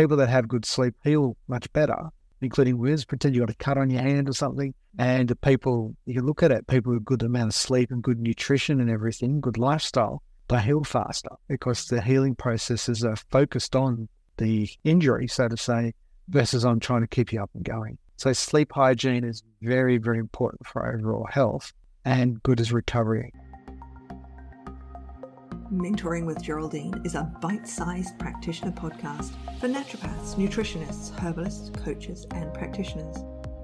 people that have good sleep heal much better, including with pretend you got a cut on your hand or something. And the people, you look at it, people with good amount of sleep and good nutrition and everything, good lifestyle, they heal faster because the healing processes are focused on the injury, so to say, versus on trying to keep you up and going. So sleep hygiene is very, very important for overall health and good as recovery. Mentoring with Geraldine is a bite sized practitioner podcast for naturopaths, nutritionists, herbalists, coaches, and practitioners.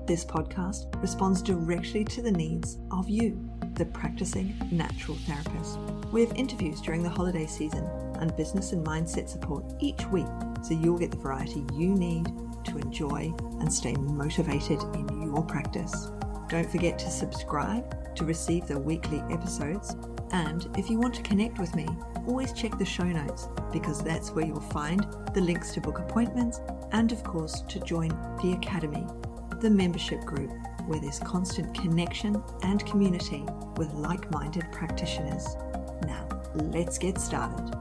This podcast responds directly to the needs of you, the practicing natural therapist. We have interviews during the holiday season and business and mindset support each week so you'll get the variety you need to enjoy and stay motivated in your practice. Don't forget to subscribe to receive the weekly episodes. And if you want to connect with me, always check the show notes because that's where you'll find the links to book appointments and, of course, to join the Academy, the membership group where there's constant connection and community with like minded practitioners. Now, let's get started.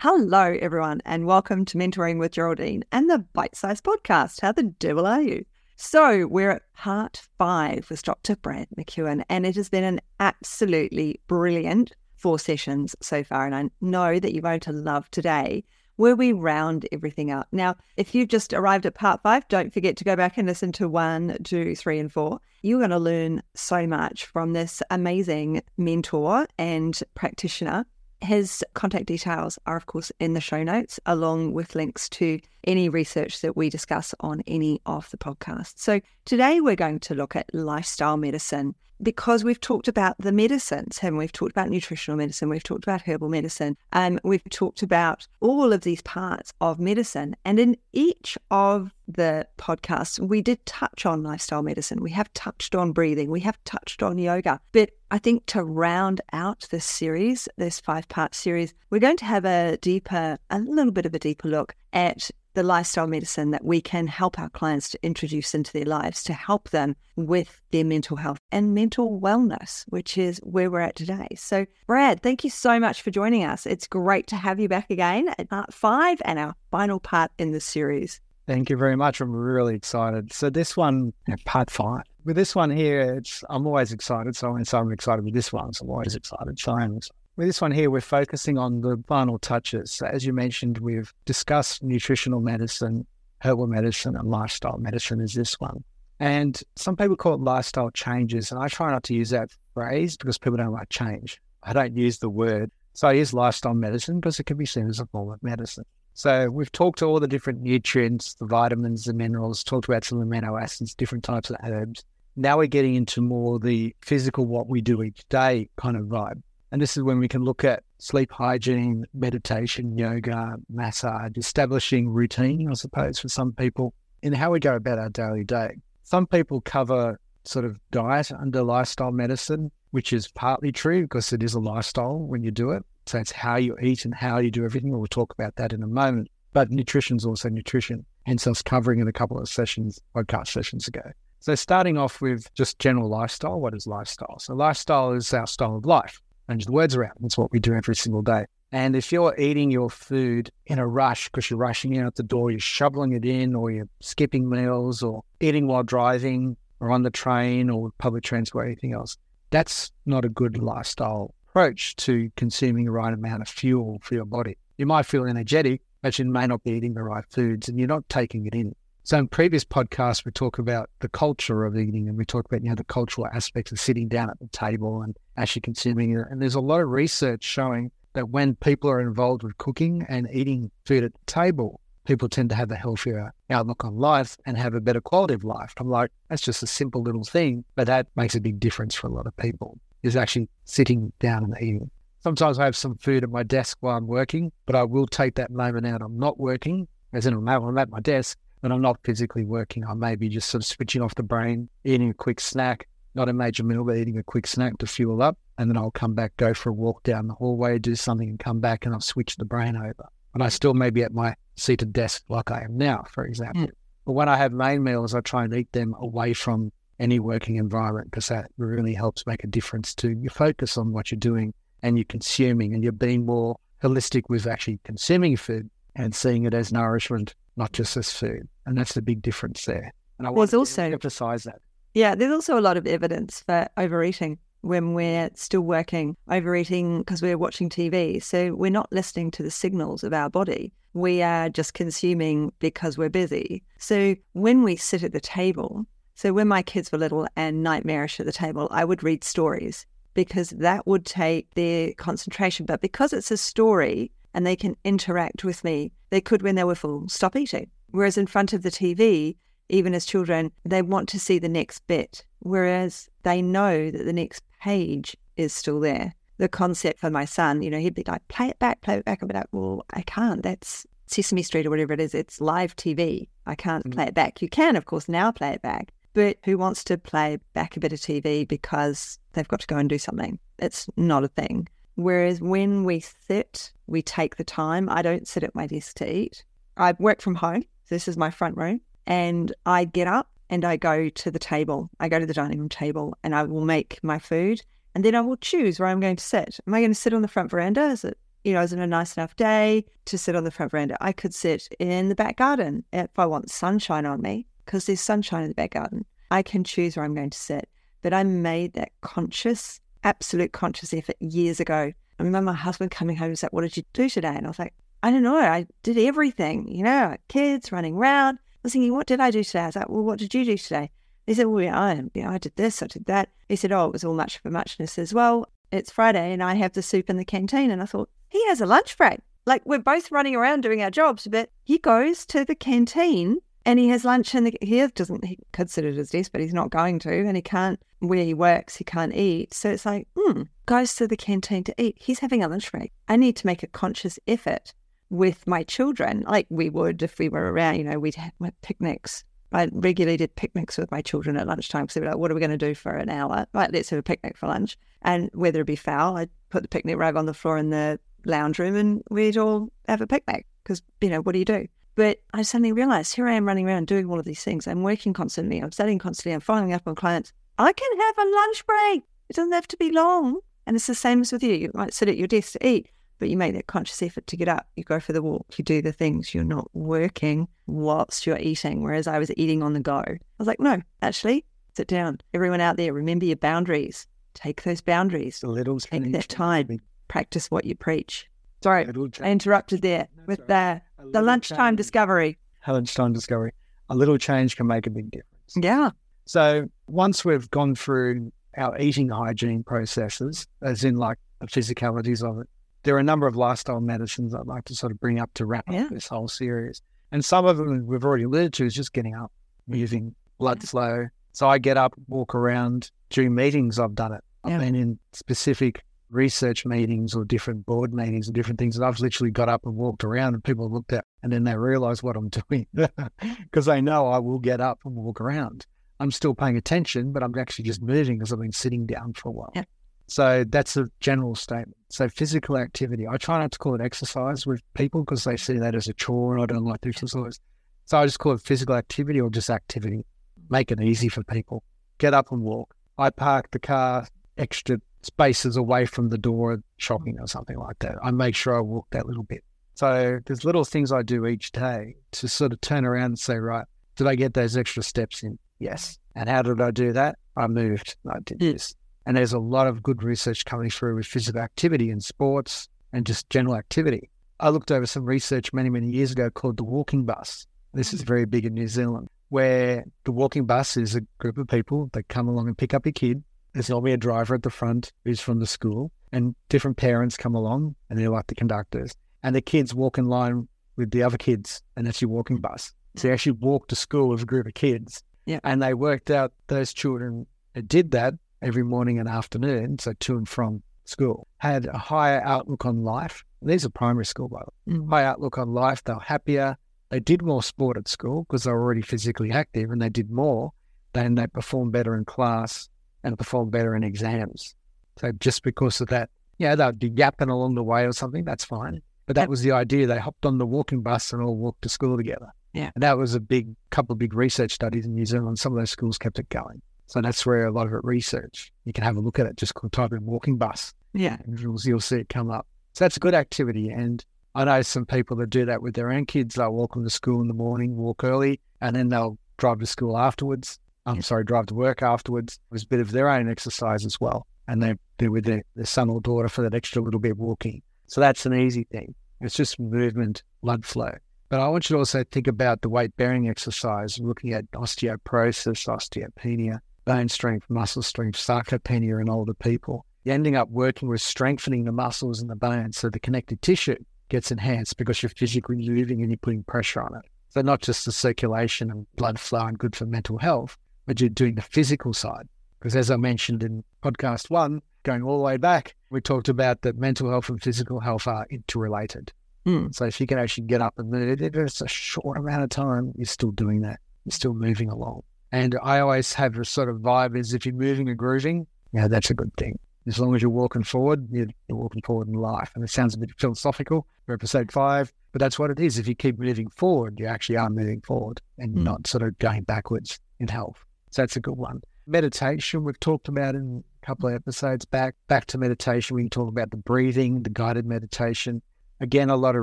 Hello, everyone, and welcome to Mentoring with Geraldine and the Bite Size Podcast. How the devil are you? So, we're at part five with Dr. Brad McEwen, and it has been an absolutely brilliant four sessions so far. And I know that you're going to love today where we round everything up. Now, if you've just arrived at part five, don't forget to go back and listen to one, two, three, and four. You're going to learn so much from this amazing mentor and practitioner his contact details are, of course, in the show notes, along with links to any research that we discuss on any of the podcasts. So, today we're going to look at lifestyle medicine because we've talked about the medicines, and we've talked about nutritional medicine, we've talked about herbal medicine, and we've talked about all of these parts of medicine. And in each of the podcasts, we did touch on lifestyle medicine. We have touched on breathing, we have touched on yoga. But I think to round out this series, this five part series, we're going to have a deeper, a little bit of a deeper look at the lifestyle medicine that we can help our clients to introduce into their lives to help them with their mental health and mental wellness, which is where we're at today. So, Brad, thank you so much for joining us. It's great to have you back again at part five and our final part in the series. Thank you very much. I'm really excited. So this one, part five. With this one here, it's I'm always excited. So, I'm excited with this one. So I'm always excited. So I am excited. With this one here, we're focusing on the final touches. As you mentioned, we've discussed nutritional medicine, herbal medicine, and lifestyle medicine is this one. And some people call it lifestyle changes. And I try not to use that phrase because people don't like change. I don't use the word. So I use lifestyle medicine because it can be seen as a form of medicine. So we've talked to all the different nutrients, the vitamins, the minerals, talked about some amino acids, different types of herbs. Now we're getting into more the physical, what we do each day kind of vibe. And this is when we can look at sleep hygiene, meditation, yoga, massage, establishing routine, I suppose, for some people, in how we go about our daily day. Some people cover sort of diet under lifestyle medicine, which is partly true because it is a lifestyle when you do it. So it's how you eat and how you do everything. We'll talk about that in a moment. But nutrition is also nutrition. Hence, was covering in a couple of sessions, podcast sessions ago. So, starting off with just general lifestyle, what is lifestyle? So, lifestyle is our style of life change the words around. That's what we do every single day. And if you're eating your food in a rush because you're rushing out the door, you're shoveling it in, or you're skipping meals, or eating while driving, or on the train, or public transport, or anything else, that's not a good lifestyle approach to consuming the right amount of fuel for your body. You might feel energetic, but you may not be eating the right foods and you're not taking it in. So in previous podcasts, we talk about the culture of eating and we talk about, you know, the cultural aspects of sitting down at the table and actually consuming it. And there's a lot of research showing that when people are involved with cooking and eating food at the table, people tend to have a healthier outlook on life and have a better quality of life. I'm like, that's just a simple little thing, but that makes a big difference for a lot of people is actually sitting down and eating. Sometimes I have some food at my desk while I'm working, but I will take that moment out. I'm not working, as in I'm at my desk, when I'm not physically working, I may be just sort of switching off the brain, eating a quick snack, not a major meal, but eating a quick snack to fuel up. And then I'll come back, go for a walk down the hallway, do something and come back and I'll switch the brain over. And I still may be at my seated desk like I am now, for example. Mm. But when I have main meals, I try and eat them away from any working environment because that really helps make a difference to your focus on what you're doing and you're consuming and you're being more holistic with actually consuming food and seeing it as nourishment, not just as food. And that's the big difference there. And I want to also emphasize that. Yeah, there's also a lot of evidence for overeating when we're still working, overeating because we're watching TV. So we're not listening to the signals of our body. We are just consuming because we're busy. So when we sit at the table, so when my kids were little and nightmarish at the table, I would read stories because that would take their concentration. But because it's a story and they can interact with me, they could, when they were full, stop eating. Whereas in front of the TV, even as children, they want to see the next bit. Whereas they know that the next page is still there. The concept for my son, you know, he'd be like, play it back, play it back. I'd be like, well, I can't. That's Sesame Street or whatever it is. It's live TV. I can't mm-hmm. play it back. You can, of course, now play it back. But who wants to play back a bit of TV because they've got to go and do something? It's not a thing. Whereas when we sit, we take the time. I don't sit at my desk to eat. I work from home. This is my front room. And I get up and I go to the table. I go to the dining room table and I will make my food and then I will choose where I'm going to sit. Am I going to sit on the front veranda? Is it, you know, is it a nice enough day to sit on the front veranda? I could sit in the back garden if I want sunshine on me because there's sunshine in the back garden. I can choose where I'm going to sit. But I made that conscious, absolute conscious effort years ago. I remember my husband coming home and said, What did you do today? And I was like, I don't know. I did everything, you know, kids running around I was thinking, what did I do today? I was like, well, what did you do today? He said, well, yeah, I, you know, I did this, I did that. He said, oh, it was all much for muchness as well. It's Friday and I have the soup in the canteen. And I thought, he has a lunch break. Like we're both running around doing our jobs, but he goes to the canteen and he has lunch and he doesn't he consider it his desk, but he's not going to, and he can't where he works, he can't eat. So it's like, hmm, goes to the canteen to eat. He's having a lunch break. I need to make a conscious effort with my children, like we would if we were around, you know, we'd have picnics. I regularly did picnics with my children at lunchtime because they were like, what are we going to do for an hour? Right, let's have a picnic for lunch. And whether it be foul, I'd put the picnic rug on the floor in the lounge room and we'd all have a picnic because, you know, what do you do? But I suddenly realized here I am running around doing all of these things. I'm working constantly, I'm studying constantly, I'm following up on clients. I can have a lunch break. It doesn't have to be long. And it's the same as with you. You might sit at your desk to eat but you make that conscious effort to get up, you go for the walk, you do the things, you're not working whilst you're eating. Whereas I was eating on the go. I was like, no, actually, sit down. Everyone out there, remember your boundaries. Take those boundaries. The little take that time. Practice what you preach. Sorry, I interrupted there with the the lunchtime change. discovery. Lunchtime discovery. A little change can make a big difference. Yeah. So once we've gone through our eating hygiene processes, as in like the physicalities of it, there are a number of lifestyle medicines I'd like to sort of bring up to wrap yeah. up this whole series. And some of them we've already alluded to is just getting up, moving, blood flow. So I get up, walk around. During meetings, I've done it. I've yeah. been in specific research meetings or different board meetings and different things. And I've literally got up and walked around and people looked at and then they realize what I'm doing because they know I will get up and walk around. I'm still paying attention, but I'm actually just moving because I've been sitting down for a while. Yeah. So that's a general statement. So physical activity. I try not to call it exercise with people because they see that as a chore and I don't like to exercise. So I just call it physical activity or just activity. Make it easy for people. Get up and walk. I park the car extra spaces away from the door shopping or something like that. I make sure I walk that little bit. So there's little things I do each day to sort of turn around and say, right, did I get those extra steps in? Yes. And how did I do that? I moved. I did hmm. this. And there's a lot of good research coming through with physical activity and sports and just general activity. I looked over some research many, many years ago called the walking bus. This is very big in New Zealand, where the walking bus is a group of people that come along and pick up your kid. There's normally a driver at the front who's from the school, and different parents come along and they're like the conductors. And the kids walk in line with the other kids, and that's your walking bus. So you actually walk to school with a group of kids. Yeah. And they worked out those children that did that every morning and afternoon, so to and from school, had a higher outlook on life. These are primary school, by the way. Mm. High outlook on life. They were happier. They did more sport at school because they were already physically active and they did more. Then they performed better in class and perform better in exams. So just because of that, yeah, they'd be yapping along the way or something, that's fine. But that was the idea. They hopped on the walking bus and all walked to school together. Yeah. And that was a big couple of big research studies in New Zealand. Some of those schools kept it going. So that's where a lot of it research. You can have a look at it, just type in walking bus Yeah. You'll, you'll see it come up. So that's a good activity. And I know some people that do that with their own kids. They'll walk them to school in the morning, walk early, and then they'll drive to school afterwards. I'm Yeah. sorry, drive to work afterwards. was a bit of their own exercise as well. And they do with their, their son or daughter for that extra little bit of walking. So that's an easy thing. It's just movement, blood flow. But I want you to also think about the weight bearing exercise, looking at osteoporosis, osteopenia, bone strength, muscle strength, sarcopenia in older people. You're ending up working with strengthening the muscles and the bones so the connective tissue gets enhanced because you're physically moving and you're putting pressure on it. So not just the circulation and blood flow and good for mental health, but you're doing the physical side. Because as I mentioned in podcast one, going all the way back, we talked about that mental health and physical health are interrelated. Mm. So if you can actually get up and move, it's a short amount of time, you're still doing that. You're still moving along. And I always have a sort of vibe is if you're moving and grooving, yeah, that's a good thing. As long as you're walking forward, you're, you're walking forward in life. And it sounds a bit philosophical for episode five, but that's what it is. If you keep moving forward, you actually are moving forward and Mm. not sort of going backwards in health. So that's a good one. Meditation, we've talked about in a couple of episodes back. Back to meditation, we can talk about the breathing, the guided meditation. Again, a lot of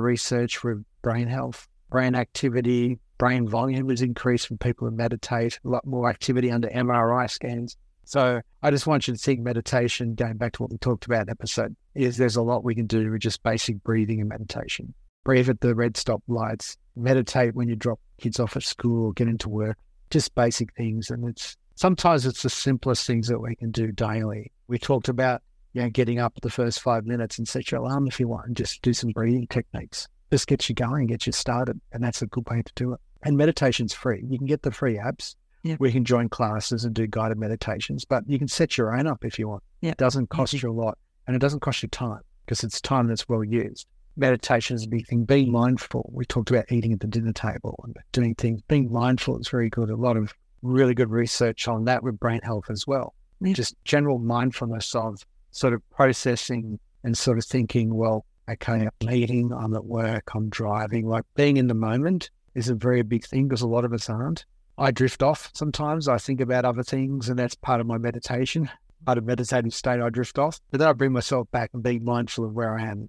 research with brain health, brain activity, brain volume is increased when people who meditate, a lot more activity under MRI scans. So I just want you to think meditation, going back to what we talked about episode, is there's a lot we can do with just basic breathing and meditation. Breathe at the red stop lights, meditate when you drop kids off at school or get into work, just basic things. And it's sometimes it's the simplest things that we can do daily. We talked about you know, getting up the first five minutes and set your alarm if you want and just do some breathing techniques. Just get you going, get you started. And that's a good way to do it. And meditation's free. You can get the free apps. Yeah. We can join classes and do guided meditations, but you can set your own up if you want. Yeah. It doesn't cost you a lot and it doesn't cost you time because it's time that's well used. Meditation is a big thing. Being mindful. We talked about eating at the dinner table and doing things. Being mindful is very good. A lot of really good research on that with brain health as well. Yeah. Just general mindfulness of sort of processing and sort of thinking, well, okay, I'm eating, I'm at work, I'm driving. Like being in the moment is a very big thing because a lot of us aren't. I drift off sometimes. I think about other things, and that's part of my meditation. Part of meditative state, I drift off, but then I bring myself back and being mindful of where I am.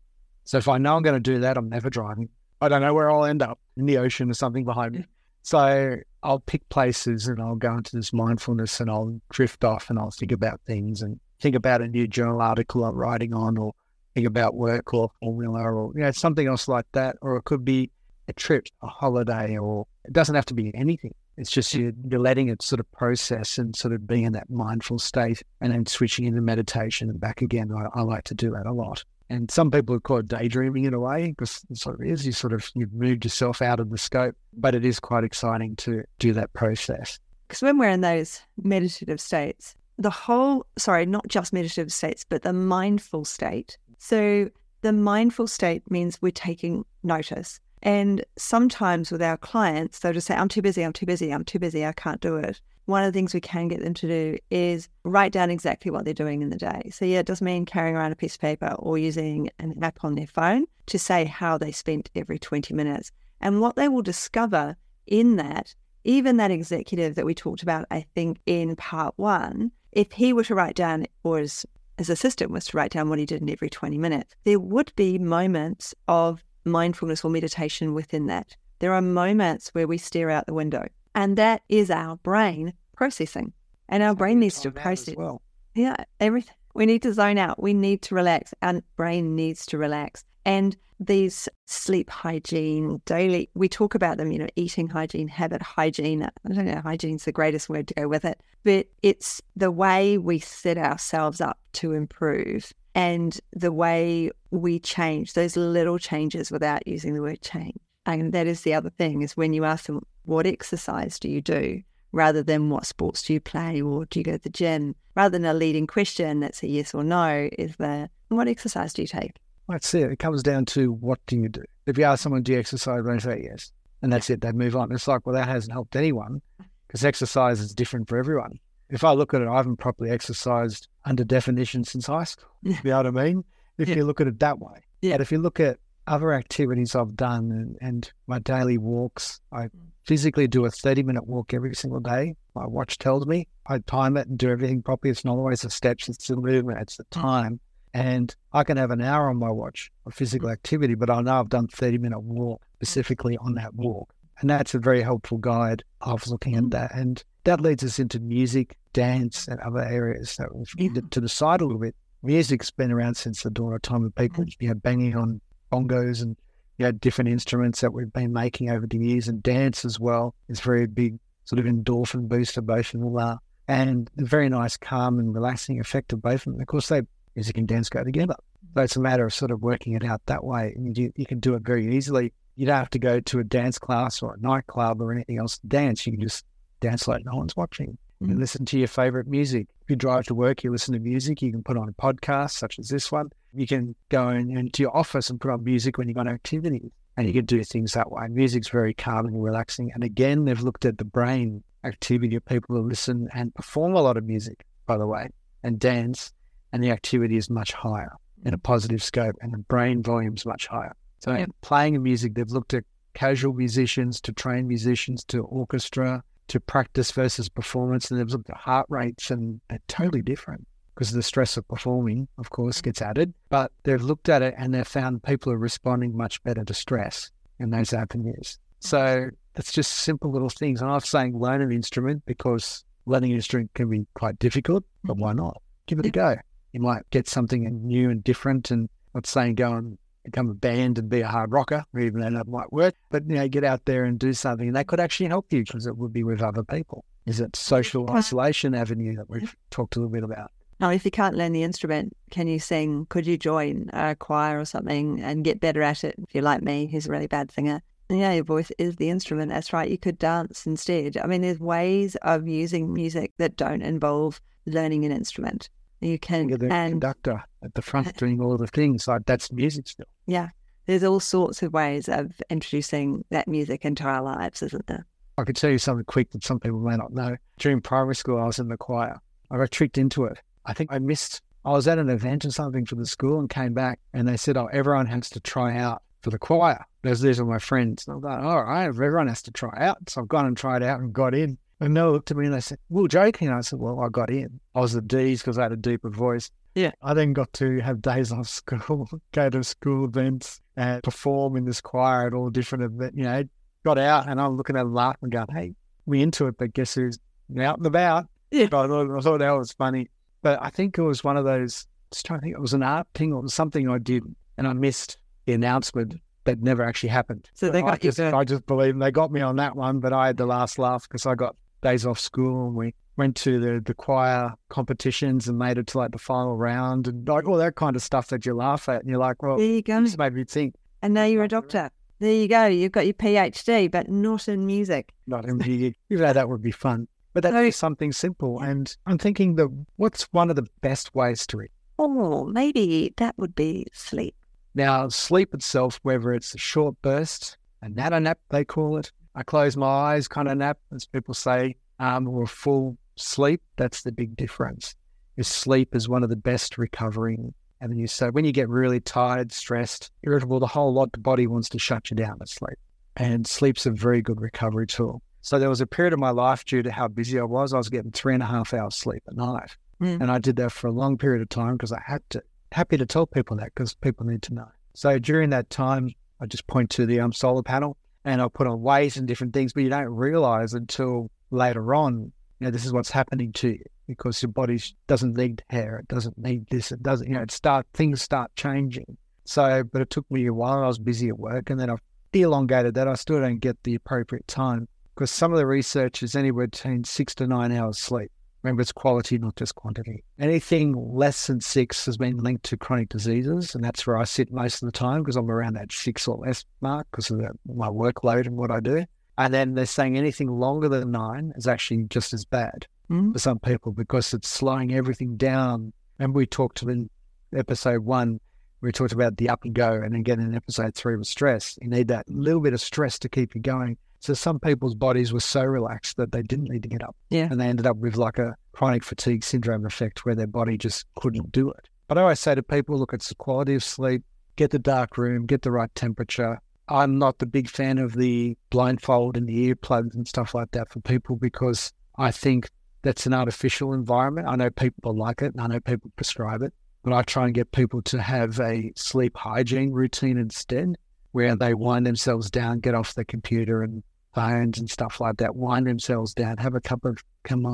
So if I know I'm going to do that, I'm never driving. I don't know where I'll end up in the ocean or something behind me. So I'll pick places and I'll go into this mindfulness and I'll drift off and I'll think about things and think about a new journal article I'm writing on or think about work or formula or you know, something else like that. Or it could be a trip, a holiday, or it doesn't have to be anything. It's just you're, you're letting it sort of process and sort of being in that mindful state and then switching into meditation and back again. I, I like to do that a lot. And some people call it daydreaming in a way because it sort of is. You sort of you've moved yourself out of the scope, but it is quite exciting to do that process. Because when we're in those meditative states, the whole, sorry, not just meditative states, but the mindful state. So the mindful state means we're taking notice. And sometimes with our clients, they'll just say, I'm too busy, I'm too busy, I'm too busy, I can't do it. One of the things we can get them to do is write down exactly what they're doing in the day. So, yeah, it doesn't mean carrying around a piece of paper or using an app on their phone to say how they spent every 20 minutes. And what they will discover in that, even that executive that we talked about, I think, in part one, if he were to write down, or his, his assistant was to write down what he did in every 20 minutes, there would be moments of mindfulness or meditation within that. There are moments where we stare out the window, and that is our brain processing. And our brain needs to process. well. Yeah, everything. We need to zone out. We need to relax. Our brain needs to relax. And these sleep hygiene, daily, we talk about them, you know, eating hygiene, habit hygiene. I don't know, hygiene's the greatest word to go with it, but it's the way we set ourselves up to improve and the way we change those little changes without using the word change. And that is the other thing is when you ask them, what exercise do you do? rather than what sports do you play or do you go to the gym? Rather than a leading question that's a yes or no, is the what exercise do you take? That's it. It comes down to what do you do? If you ask someone, do you exercise? They say yes. And that's it. They move on. It's like, well, that hasn't helped anyone because exercise is different for everyone. If I look at it, I haven't properly exercised under definition since high school. You know what I mean? If Yeah. you look at it that way. Yeah. But if you look at other activities I've done and, and my daily walks, I physically do a 30 minute walk every single day. My watch tells me I time it and do everything properly. It's not always the steps, it's the movement, it's the hmm. time. And I can have an hour on my watch of physical hmm. activity, but I know I've done 30 minute walk specifically on that walk. And that's a very helpful guide of looking at hmm. that. And that leads us into music, dance, and other areas. So Yeah. to the side a little bit, music's been around since the dawn of time of people, you know, banging on bongos and you know, different instruments that we've been making over the years. And dance as well is very big sort of endorphin boost, emotional, uh, and a very nice, calm and relaxing effect of both of them. Of course, they music and dance go together. So it's a matter of sort of working it out that way. And you, you can do it very easily. You don't have to go to a dance class or a nightclub or anything else to dance. You can just dance like no one's watching. Mhm. listen to your favorite music. If you drive to work, you listen to music. You can put on a podcast such as this one. You can go in, into your office and put on music when you've got activities. And you can do things that way. Music's very calming and relaxing. And again, they've looked at the brain activity of people who listen and perform a lot of music, by the way, and dance. And the activity is much higher in a positive scope, and the brain volume's much higher. So, Yep. playing music, they've looked at casual musicians to trained musicians to orchestra to practice versus performance, and they've looked at heart rates, and they're totally different because the stress of performing, of course, mm. gets added. But they've looked at it and they've found people are responding much better to stress in those avenues. So it's just simple little things. And I'm saying learn an instrument because learning an instrument can be quite difficult, but mm-hmm. why not? Give it a go. You might get something new and different. And I'm not saying go and become a band and be a hard rocker, even though that might work, but you know, get out there and do something. And that could actually help you because it would be with other people. Is it social isolation avenue that we've talked a little bit about? Now, if you can't learn the instrument, can you sing? Could you join a choir or something and get better at it? If you're like me, who's a really bad singer. Yeah, your voice is the instrument. That's right. You could dance instead. I mean, there's ways of using music that don't involve learning an instrument. You can, You're the and conductor at the front doing all the things. Like that's music still. Yeah, there's all sorts of ways of introducing that music into our lives, isn't there? I could tell you something quick that some people may not know. During primary school, I was in the choir. I got tricked into it. I think I missed, I was at an event or something for the school and came back and they said, oh, everyone has to try out for the choir. Those, these are my friends. And I'm like, all right, everyone has to try out. So I've gone and tried out and got in. And they looked at me and they said, we were joking. I said, well, I got in. I was the D's because I had a deeper voice. Yeah. I then got to have days off school, go to school events and perform in this choir at all different events, you know, got out and I'm looking at laughing and going, hey, we into it, but guess who's out and about? Yeah. But I thought, I thought that was funny. But I think it was one of those, just trying to think, it was an art thing or something I did and I missed the announcement that never actually happened. So they I got you just, to- I just believe they got me on that one, but I had the last laugh because I got days off school and we went to the, the choir competitions and made it to like the final round and like all that kind of stuff that you laugh at. And you're like, well, There you go. this made me think, And now you're a doctor. There you go. You've got your PhD, but not in music. not in music. Even though that would be fun. But that's So- just something simple. And I'm thinking that what's one of the best ways to read? Oh, maybe that would be sleep. Now, sleep itself, whether it's a short burst, a nanna nap, they call it, I close my eyes kind of nap, as people say, um, or a full sleep, that's the big difference. Is sleep is one of the best recovering avenues. So when you get really tired, stressed, irritable, the whole lot, the body wants to shut you down to sleep. And sleep's a very good recovery tool. So there was a period of my life due to how busy I was, I was getting three and a half hours sleep at night. Mm. And I did that for a long period of time because I had to. Happy to tell people that because people need to know. So during that time, I just point to the um, solar panel and I put on weight and different things, but you don't realize until later on, you know, this is what's happening to you because your body doesn't need hair, it doesn't need this, it doesn't, you know, it start things start changing. So, but it took me a while. I was busy at work, and then I've elongated that. I still don't get the appropriate time because some of the research is anywhere between six to nine hours sleep. Remember, it's quality, not just quantity. Anything less than six has been linked to chronic diseases, and that's where I sit most of the time because I'm around that six or less mark because of the, my workload and what I do. And then they're saying anything longer than nine is actually just as bad Mm. for some people because it's slowing everything down. And we talked in episode one, we talked about the up and go, and again in episode three with stress. You need that little bit of stress to keep you going. So some people's bodies were so relaxed that they didn't need to get up. Yeah. And they ended up with like a chronic fatigue syndrome effect where their body just couldn't do it. But I always say to people, look, it's the quality of sleep, get the dark room, get the right temperature. I'm not the big fan of the blindfold and the earplugs and stuff like that for people because I think that's an artificial environment. I know people like it and I know people prescribe it. but I try and get people to have a sleep hygiene routine instead, where they wind themselves down, get off the computer and phones and stuff like that, wind themselves down, have a cup of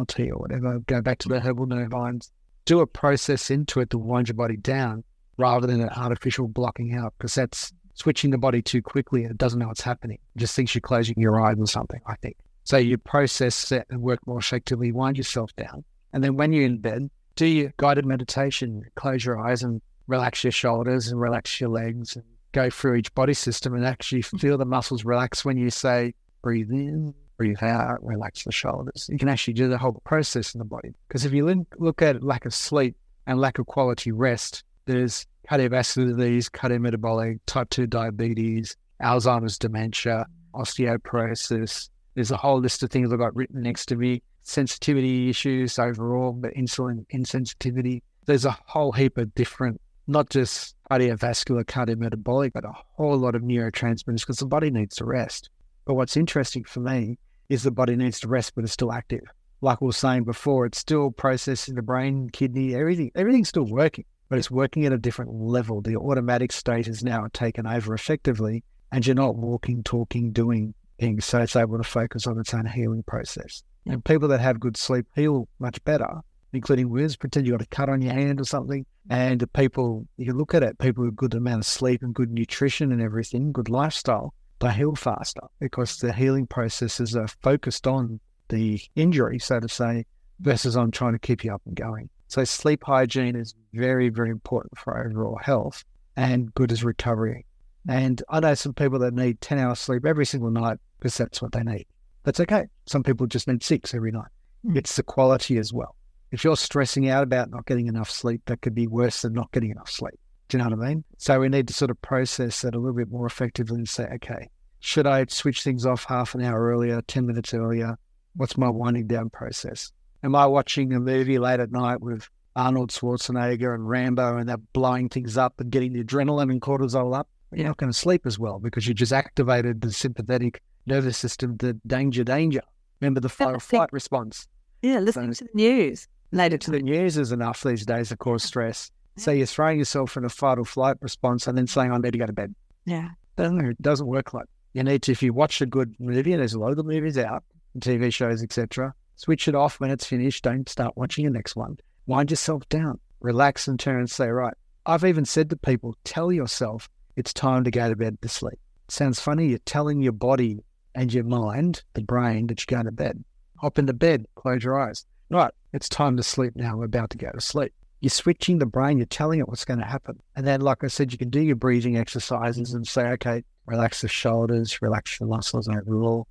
tea or whatever, go back to the herbal nervines, do a process into it to wind your body down rather than an artificial blocking out, because that's switching the body too quickly and it doesn't know what's happening. It just thinks you're closing your eyes or something, I think. So you process set and work more effectively, wind yourself down. And then when you're in bed, do your guided meditation, close your eyes and relax your shoulders and relax your legs and go through each body system and actually feel the muscles relax when you say, breathe in, breathe out, relax the shoulders. You can actually do the whole process in the body. Because if you look at lack of sleep and lack of quality rest, there's cardiovascular disease, cardiometabolic, type 2 diabetes, Alzheimer's dementia, osteoporosis. There's a whole list of things I've got written next to me. Sensitivity issues overall, but insulin insensitivity. There's a whole heap of different, not just cardiovascular, cardiometabolic, but a whole lot of neurotransmitters because the body needs to rest. But what's interesting for me is the body needs to rest, but it's still active. Like we were saying before, it's still processing the brain, kidney, everything. Everything's still working but it's working at a different level. The automatic state is now taken over effectively, and you're not walking, talking, doing things. So it's able to focus on its own healing process. And people that have good sleep heal much better, including with pretend you got a cut on your hand or something. And the people, you look at it, people with good amount of sleep and good nutrition and everything, good lifestyle, they heal faster because the healing processes are focused on the injury, so to say, versus on trying to keep you up and going. So sleep hygiene is very, very important for overall health and good as recovery. And I know some people that need 10 hours sleep every single night because that's what they need. That's okay. Some people just need six every night. Mm. It's the quality as well. If you're stressing out about not getting enough sleep, that could be worse than not getting enough sleep. Do you know what I mean? So we need to sort of process that a little bit more effectively and say, okay, should I switch things off half an hour earlier, 10 minutes earlier? What's my winding down process? Am I watching a movie late at night with Arnold Schwarzenegger and Rambo and they're blowing things up and getting the adrenaline and cortisol up? You're not going to sleep as well because you just activated the sympathetic nervous system, the danger, danger. Remember the fight or flight response. Yeah, listening so, to the news later. To the news is enough these days to cause stress. So you're throwing yourself in a fight or flight response and then saying, I need to go to bed. Yeah. It doesn't work like you need to, if you watch a good movie, and there's a lot of movies out, TV shows, etc., Switch it off when it's finished. Don't start watching the next one. Wind yourself down, relax, and turn and say, right. I've even said to people, tell yourself it's time to go to bed to sleep. Sounds funny. You're telling your body and your mind, the brain, that you're going to bed. Hop into bed, close your eyes. Right, it's time to sleep now. We're about to go to sleep. You're switching the brain, you're telling it what's going to happen. And then, like I said, you can do your breathing exercises and say, okay, relax the shoulders, relax the muscles overall.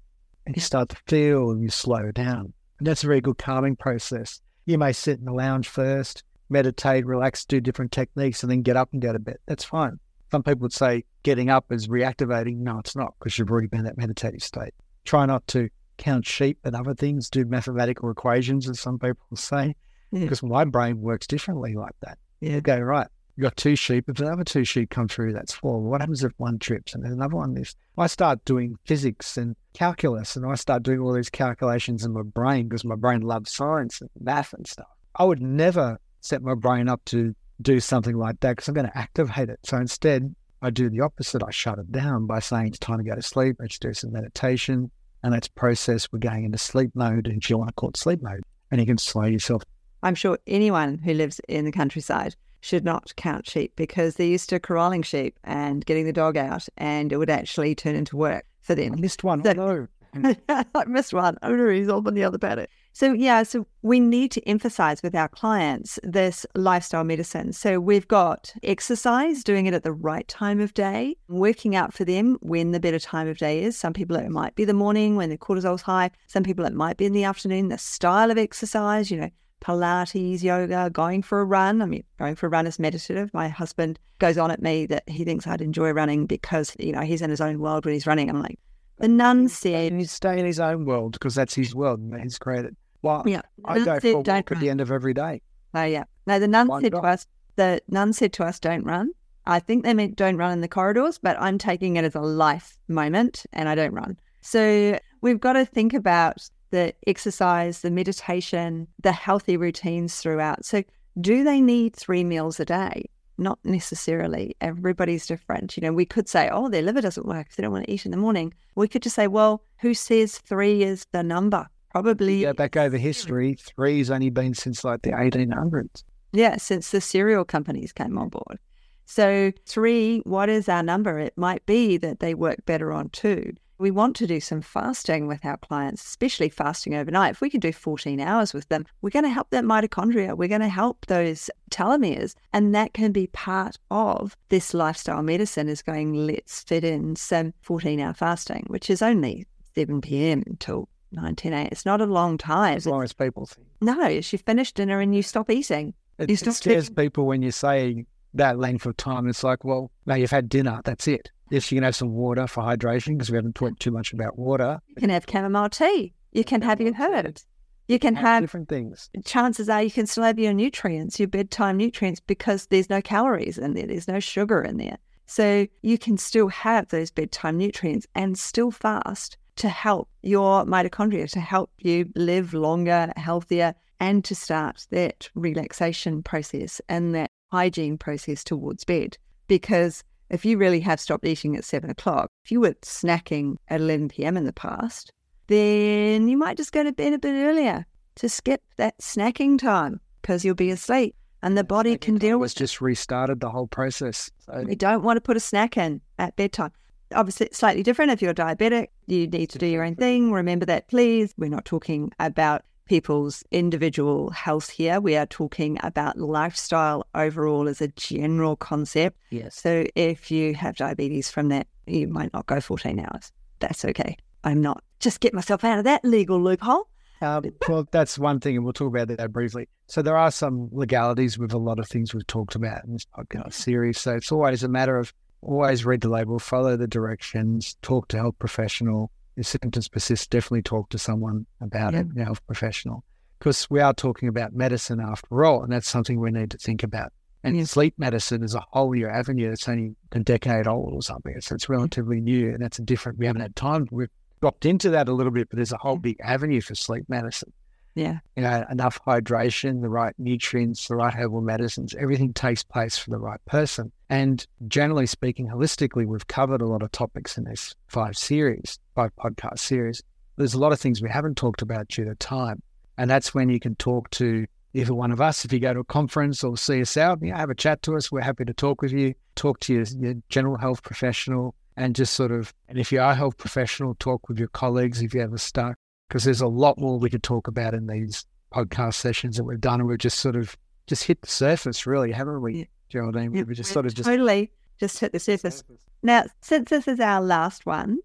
And you start to feel and you slow down. And that's a very good calming process. You may sit in the lounge first, meditate, relax, do different techniques, and then get up and go to bed. That's fine. Some people would say getting up is reactivating. No, it's not because you've already been in that meditative state. Try not to count sheep and other things, do mathematical equations, as some people say, yeah. because my brain works differently like that. Yeah. Go, right, you got two sheep. If another two sheep come through, that's four. What happens if one trips and then another one this? I start doing physics and calculus and I start doing all these calculations in my brain because my brain loves science and math and stuff. I would never set my brain up to do something like that because I'm going to activate it. So instead, I do the opposite. I shut it down by saying it's time to go to sleep. Let's do some meditation and let's process. We're going into sleep mode, if you want to call it sleep mode, and you can slow yourself. I'm sure anyone who lives in the countryside should not count sheep because they're used to corralling sheep and getting the dog out, and it would actually turn into work for them. I missed one. So, oh, I missed one. Oh no, he's all on the other it. So yeah, so we need to emphasize with our clients this lifestyle medicine. So we've got exercise, doing it at the right time of day, working out for them when the better time of day is. Some people it might be the morning when the cortisol's high. Some people it might be in the afternoon. The style of exercise, you know, Pilates, yoga, going for a run. I mean, going for a run is meditative. My husband goes on at me that he thinks I'd enjoy running because, you know, he's in his own world when he's running. I'm like, the nun said. He's stay in his own world because that's his world and he's created. Well, yeah, I go for a walk at the end of every day. Oh, yeah. No, the nun said to us, the nun said to us, don't run. I think they meant don't run in the corridors, but I'm taking it as a life moment and I don't run. So we've got to think about the exercise, the meditation, the healthy routines throughout. So Do they need three meals a day? Not necessarily. Everybody's different. You know, we could say, oh, their liver doesn't work if they don't want to eat in the morning. We could just say, well, who says three is the number? Probably. Go back over history, three's only been since like the 1800s. Yeah, since the cereal companies came on board. So, three, what is our number? It might be that they work better on two. We want to do some fasting with our clients, especially fasting overnight. If we can do 14 hours with them, we're going to help that mitochondria. We're going to help those telomeres. And that can be part of this lifestyle medicine is going, let's fit in some 14 hour fasting, which is only 7 p.m. until 9, 10 a.m. It's not a long time. As long as people think. No, it's you finish dinner and you stop eating. It, You it scares taking- people when you say that length of time. It's like, well, now you've had dinner. That's it. Yes, you can have some water for hydration because we haven't talked too much about water. You can have chamomile tea. You can have your herbs. You can have different things. chances are you can still have your nutrients, your bedtime nutrients, because there's no calories in there, there's no sugar in there. So you can still have those bedtime nutrients and still fast to help your mitochondria, to help you live longer, healthier, and to start that relaxation process and that hygiene process towards bed. Because if you really have stopped eating at seven o'clock, if you were snacking at 11 p.m. in the past, then you might just go to bed a bit earlier to skip that snacking time because you'll be asleep and the body can deal with it. just restarted the whole process. So We don't want to put a snack in at bedtime. Obviously, it's slightly different. If you're diabetic, you need to do your own thing. Remember that, please. We're not talking about people's individual health here. We are talking about lifestyle overall as a general concept. yes, So if you have diabetes from that, you might not go 14 hours. That's okay. I'm not. Just get myself out of that legal loophole. Um, well, that's one thing, and we'll talk about that briefly. So there are some legalities with a lot of things we've talked about in this podcast series. So it's always a matter of always read the label, follow the directions, talk to a health professional. If symptoms persist, definitely talk to someone about it, a health professional, because we are talking about medicine after all, and that's something we need to think about. And sleep medicine is a whole new avenue. It's only a decade old or something. So it's relatively new, and that's a different. We haven't had time. We've dropped into that a little bit, but there's a whole big avenue for sleep medicine Yeah. you know, enough hydration, the right nutrients, the right herbal medicines, everything takes place for the right person. And generally speaking, holistically, we've covered a lot of topics in this five series, five podcast series. There's a lot of things we haven't talked about due to time. And that's when you can talk to either one of us if you go to a conference or see us out, you know, have a chat to us. We're happy to talk with you, talk to your, your general health professional, and just sort of, and if you are a health professional, talk with your colleagues if you ever stuck because there's a lot more we could talk about in these podcast sessions that we've done, and we've just sort of just hit the surface, really, haven't we, Yeah. Geraldine? Yeah, We've just sort of just totally just hit the surface. Now, since this is our last one,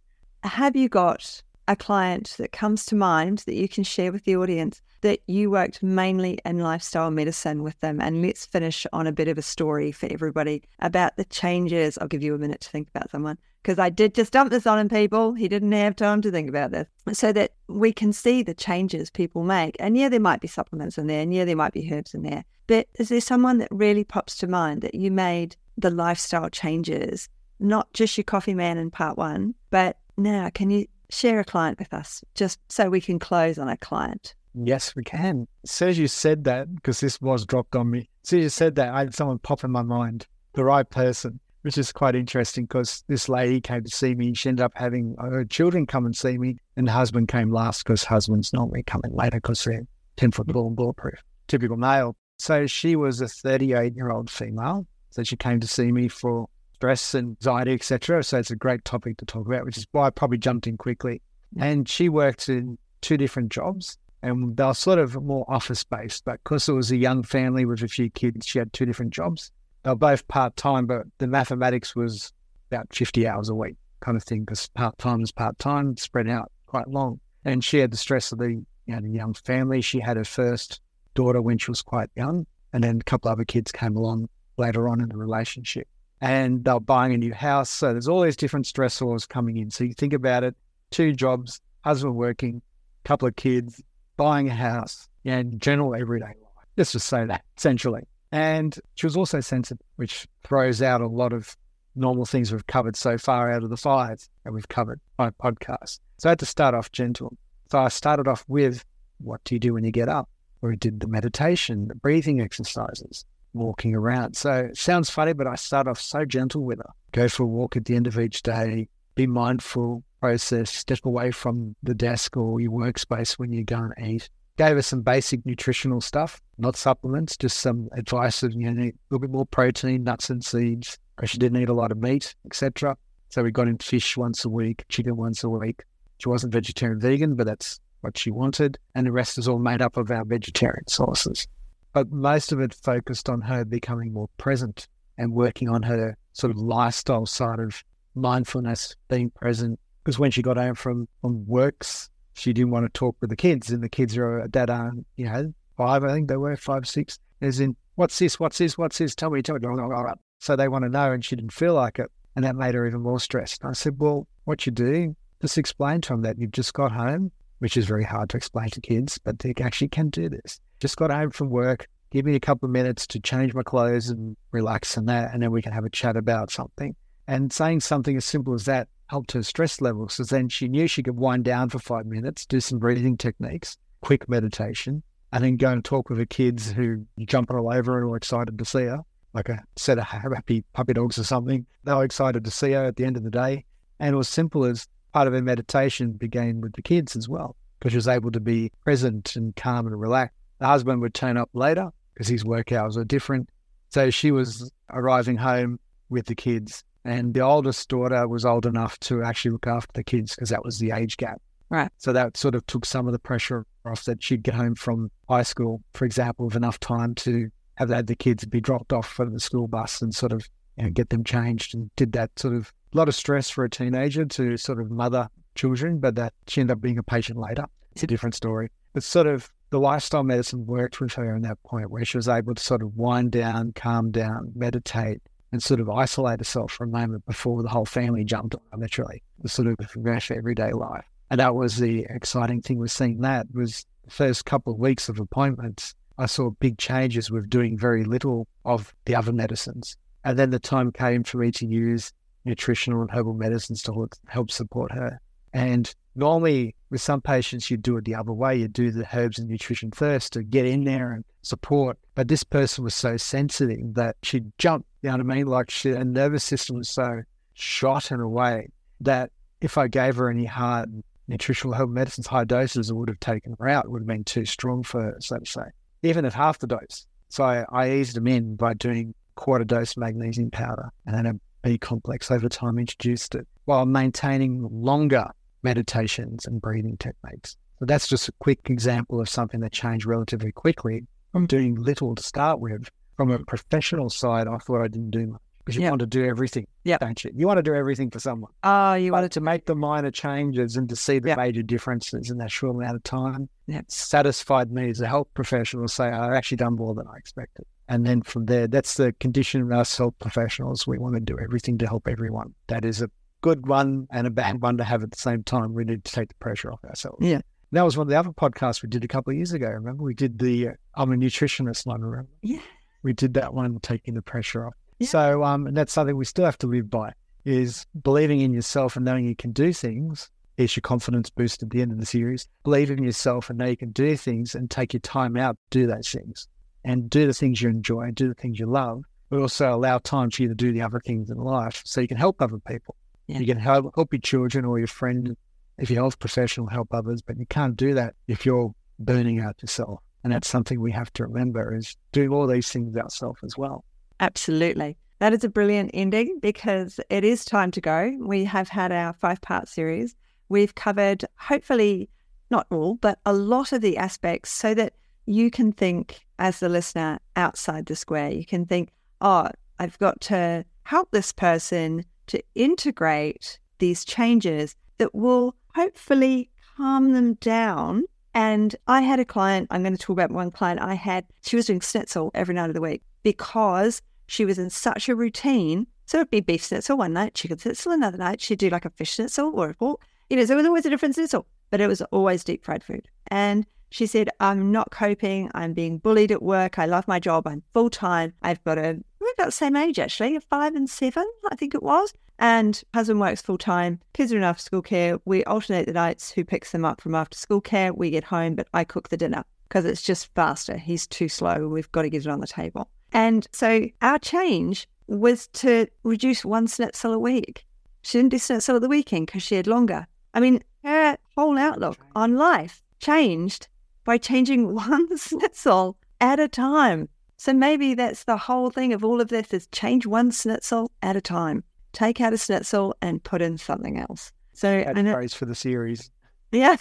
have you got a client that comes to mind that you can share with the audience that you worked mainly in lifestyle medicine with them? And let's finish on a bit of a story for everybody about the changes. I'll give you a minute to think about someone because I did just dump this on him, people. He didn't have time to think about this. So that we can see the changes people make. And yeah, there might be supplements in there, and yeah, there might be herbs in there. But is there someone that really pops to mind that you made the lifestyle changes, not just your coffee man in part one, but now can you share a client with us just so we can close on a client? Yes, we can. As you said that, because this was dropped on me, as you said that, I had someone pop in my mind, the right person, which is quite interesting because this lady came to see me. She ended up having uh, her children come and see me, and husband came last because husbands normally come in later because they're 10 foot tall and bulletproof, typical male. So she was a 38 year old female. So she came to see me for stress, anxiety, etc. So it's a great topic to talk about, which is why I probably jumped in quickly. And she worked in two different jobs and they were sort of more office based. But because it was a young family with a few kids, she had two different jobs. They were both part time, but the mathematics was about 50 hours a week kind of thing because part time is part time, spread out quite long. And she had the stress of the, you know, the young family. She had her first daughter when she was quite young, and then a couple other kids came along later on in the relationship. And they were buying a new house. So there's all these different stressors coming in. So you think about it two jobs, husband working, couple of kids, buying a house, and general everyday life. Let's just say that essentially. And she was also sensitive, which throws out a lot of normal things we've covered so far out of the five that we've covered by podcast. So I had to start off gentle. So I started off with what do you do when you get up? where we did the meditation, the breathing exercises, walking around. So it sounds funny, but I start off so gentle with her. Go for a walk at the end of each day, be mindful, process, step away from the desk or your workspace when you go and eat. Gave her some basic nutritional stuff, not supplements, just some advice of you know, a little bit more protein, nuts and seeds. She didn't eat a lot of meat, etc. So we got in fish once a week, chicken once a week. She wasn't vegetarian vegan, but that's what she wanted. And the rest is all made up of our vegetarian sources. But most of it focused on her becoming more present and working on her sort of lifestyle side of mindfulness, being present. Because when she got home from, from works, she didn't want to talk with the kids. And the kids are that are, you know, five, I think they were, five, six. As in, what's this? What's this? What's this? Tell me, tell me. So they want to know. And she didn't feel like it. And that made her even more stressed. I said, well, what you do, just explain to them that you've just got home, which is very hard to explain to kids, but they actually can do this. Just got home from work. Give me a couple of minutes to change my clothes and relax and that, and then we can have a chat about something. And saying something as simple as that helped her stress levels. So then she knew she could wind down for five minutes, do some breathing techniques, quick meditation, and then go and talk with the kids who jumping all over and were excited to see her, like a set of happy puppy dogs or something. They were excited to see her at the end of the day. And it was simple as part of her meditation began with the kids as well, because she was able to be present and calm and relaxed. The husband would turn up later because his work hours are different. So she was mm-hmm. arriving home with the kids. And the oldest daughter was old enough to actually look after the kids because that was the age gap. Right. So that sort of took some of the pressure off that she'd get home from high school, for example, with enough time to have had the kids be dropped off for the school bus and sort of you know, get them changed and did that sort of a lot of stress for a teenager to sort of mother children, but that she ended up being a patient later. It's a different story. But sort of the lifestyle medicine worked with her in that point where she was able to sort of wind down, calm down, meditate, and sort of isolate herself for a moment before the whole family jumped on her, literally, the sort of rush everyday life. And that was the exciting thing with seeing that was the first couple of weeks of appointments, I saw big changes with doing very little of the other medicines. And then the time came for me to use nutritional and herbal medicines to help support her. And normally with some patients, you do it the other way. You do the herbs and nutrition first to get in there and support. But this person was so sensitive that she jumped, you know what I mean? Like she, her nervous system was so shot in a way that if I gave her any hard nutritional herbal medicines, high doses, it would have taken her out. It would have been too strong for her, so to say, even at half the dose. So I, I eased them in by doing quarter dose magnesium powder and then a B complex over time introduced it while maintaining longer meditations and breathing techniques. So that's just a quick example of something that changed relatively quickly from doing little to start with. From a professional side, I thought I didn't do much because you Yep. want to do everything, Yep. don't you? You want to do everything for someone. Oh, you wanted wanted to make the minor changes and to see the Yep. major differences in that short amount of time. Yep. Satisfied me as a health professional to say oh, I've actually done more than I expected. And then from there, that's the condition of us health professionals. We want to do everything to help everyone. That is a good one and a bad one to have at the same time. We need to take the pressure off ourselves. Yeah. That was one of the other podcasts we did a couple of years ago. Remember, we did the uh, I'm a nutritionist one. Remember, Yeah. we did that one, taking the pressure off. Yeah. So, um, and that's something we still have to live by is believing in yourself and knowing you can do things. Is your confidence boost at the end of the series? Believe in yourself and know you can do things and take your time out do those things and do the things you enjoy and do the things you love, but also allow time for you to do the other things in life so you can help other people. Yeah. You can help, help your children or your friend if you're health professional, help others, but you can't do that if you're burning out yourself. And that's something we have to remember is doing all these things ourselves as well. Absolutely. That is a brilliant ending because it is time to go. We have had our five part series. We've covered, hopefully, not all, but a lot of the aspects so that you can think as the listener outside the square. You can think, oh, I've got to help this person to integrate these changes that will hopefully calm them down. And I had a client, I'm going to talk about one client I had, she was doing schnitzel every night of the week because she was in such a routine. So it'd be beef schnitzel one night, chicken schnitzel another night. She'd do like a fish schnitzel or a pork. You know, it was always a different schnitzel, but it was always deep fried food. And she said, I'm not coping. I'm being bullied at work. I love my job. I'm full time. I've got a, we're about the same age actually, five and seven, I think it was. And husband works full time. Kids are in after school care. We alternate the nights who picks them up from after school care. We get home, but I cook the dinner. because it's just faster. He's too slow. We've got to get it on the table. And so our change was to reduce one schnitzel a week. She didn't do schnitzel at the weekend because she had longer. I mean, her whole outlook on life changed by changing one schnitzel at a time. So maybe that's the whole thing of all of this is change one schnitzel at a time. Take out a schnitzel and put in something else. So That's praise for the series. Yeah.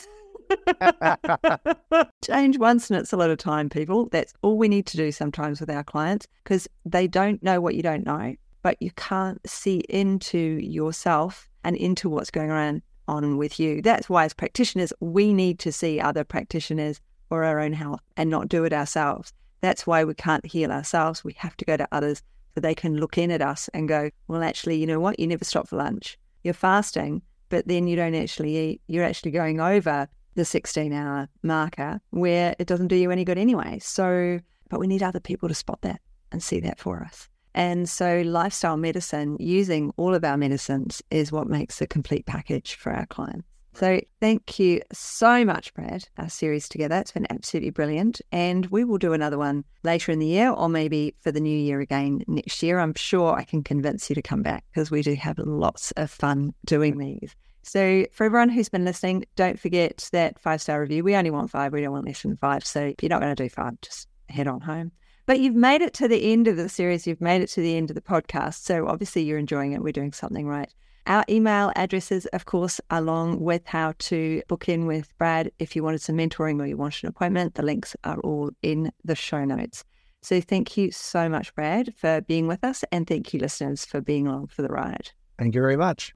Change one schnitzel at a time, people. That's all we need to do sometimes with our clients because they don't know what you don't know, but you can't see into yourself and into what's going on on with you. That's why, as practitioners, we need to see other practitioners for our own health and not do it ourselves. That's why we can't heal ourselves. We have to go to others so they can look in at us and go, well, actually, you know what? You never stop for lunch. You're fasting, but then you don't actually eat. You're actually going over the 16 hour marker where it doesn't do you any good anyway. So, but we need other people to spot that and see that for us. And so, lifestyle medicine, using all of our medicines, is what makes a complete package for our clients. So, thank you so much, Brad, our series together. It's been absolutely brilliant. And we will do another one later in the year or maybe for the new year again next year. I'm sure I can convince you to come back because we do have lots of fun doing these. So, for everyone who's been listening, don't forget that five star review. We only want five, we don't want less than five. So, if you're not going to do five, just head on home. But you've made it to the end of the series, you've made it to the end of the podcast. So, obviously, you're enjoying it. We're doing something right. Our email addresses, of course, along with how to book in with Brad if you wanted some mentoring or you wanted an appointment, the links are all in the show notes. So, thank you so much, Brad, for being with us. And thank you, listeners, for being along for the ride. Thank you very much.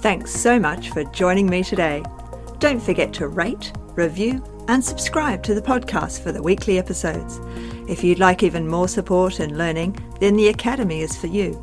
Thanks so much for joining me today. Don't forget to rate, review, and subscribe to the podcast for the weekly episodes. If you'd like even more support and learning, then the Academy is for you.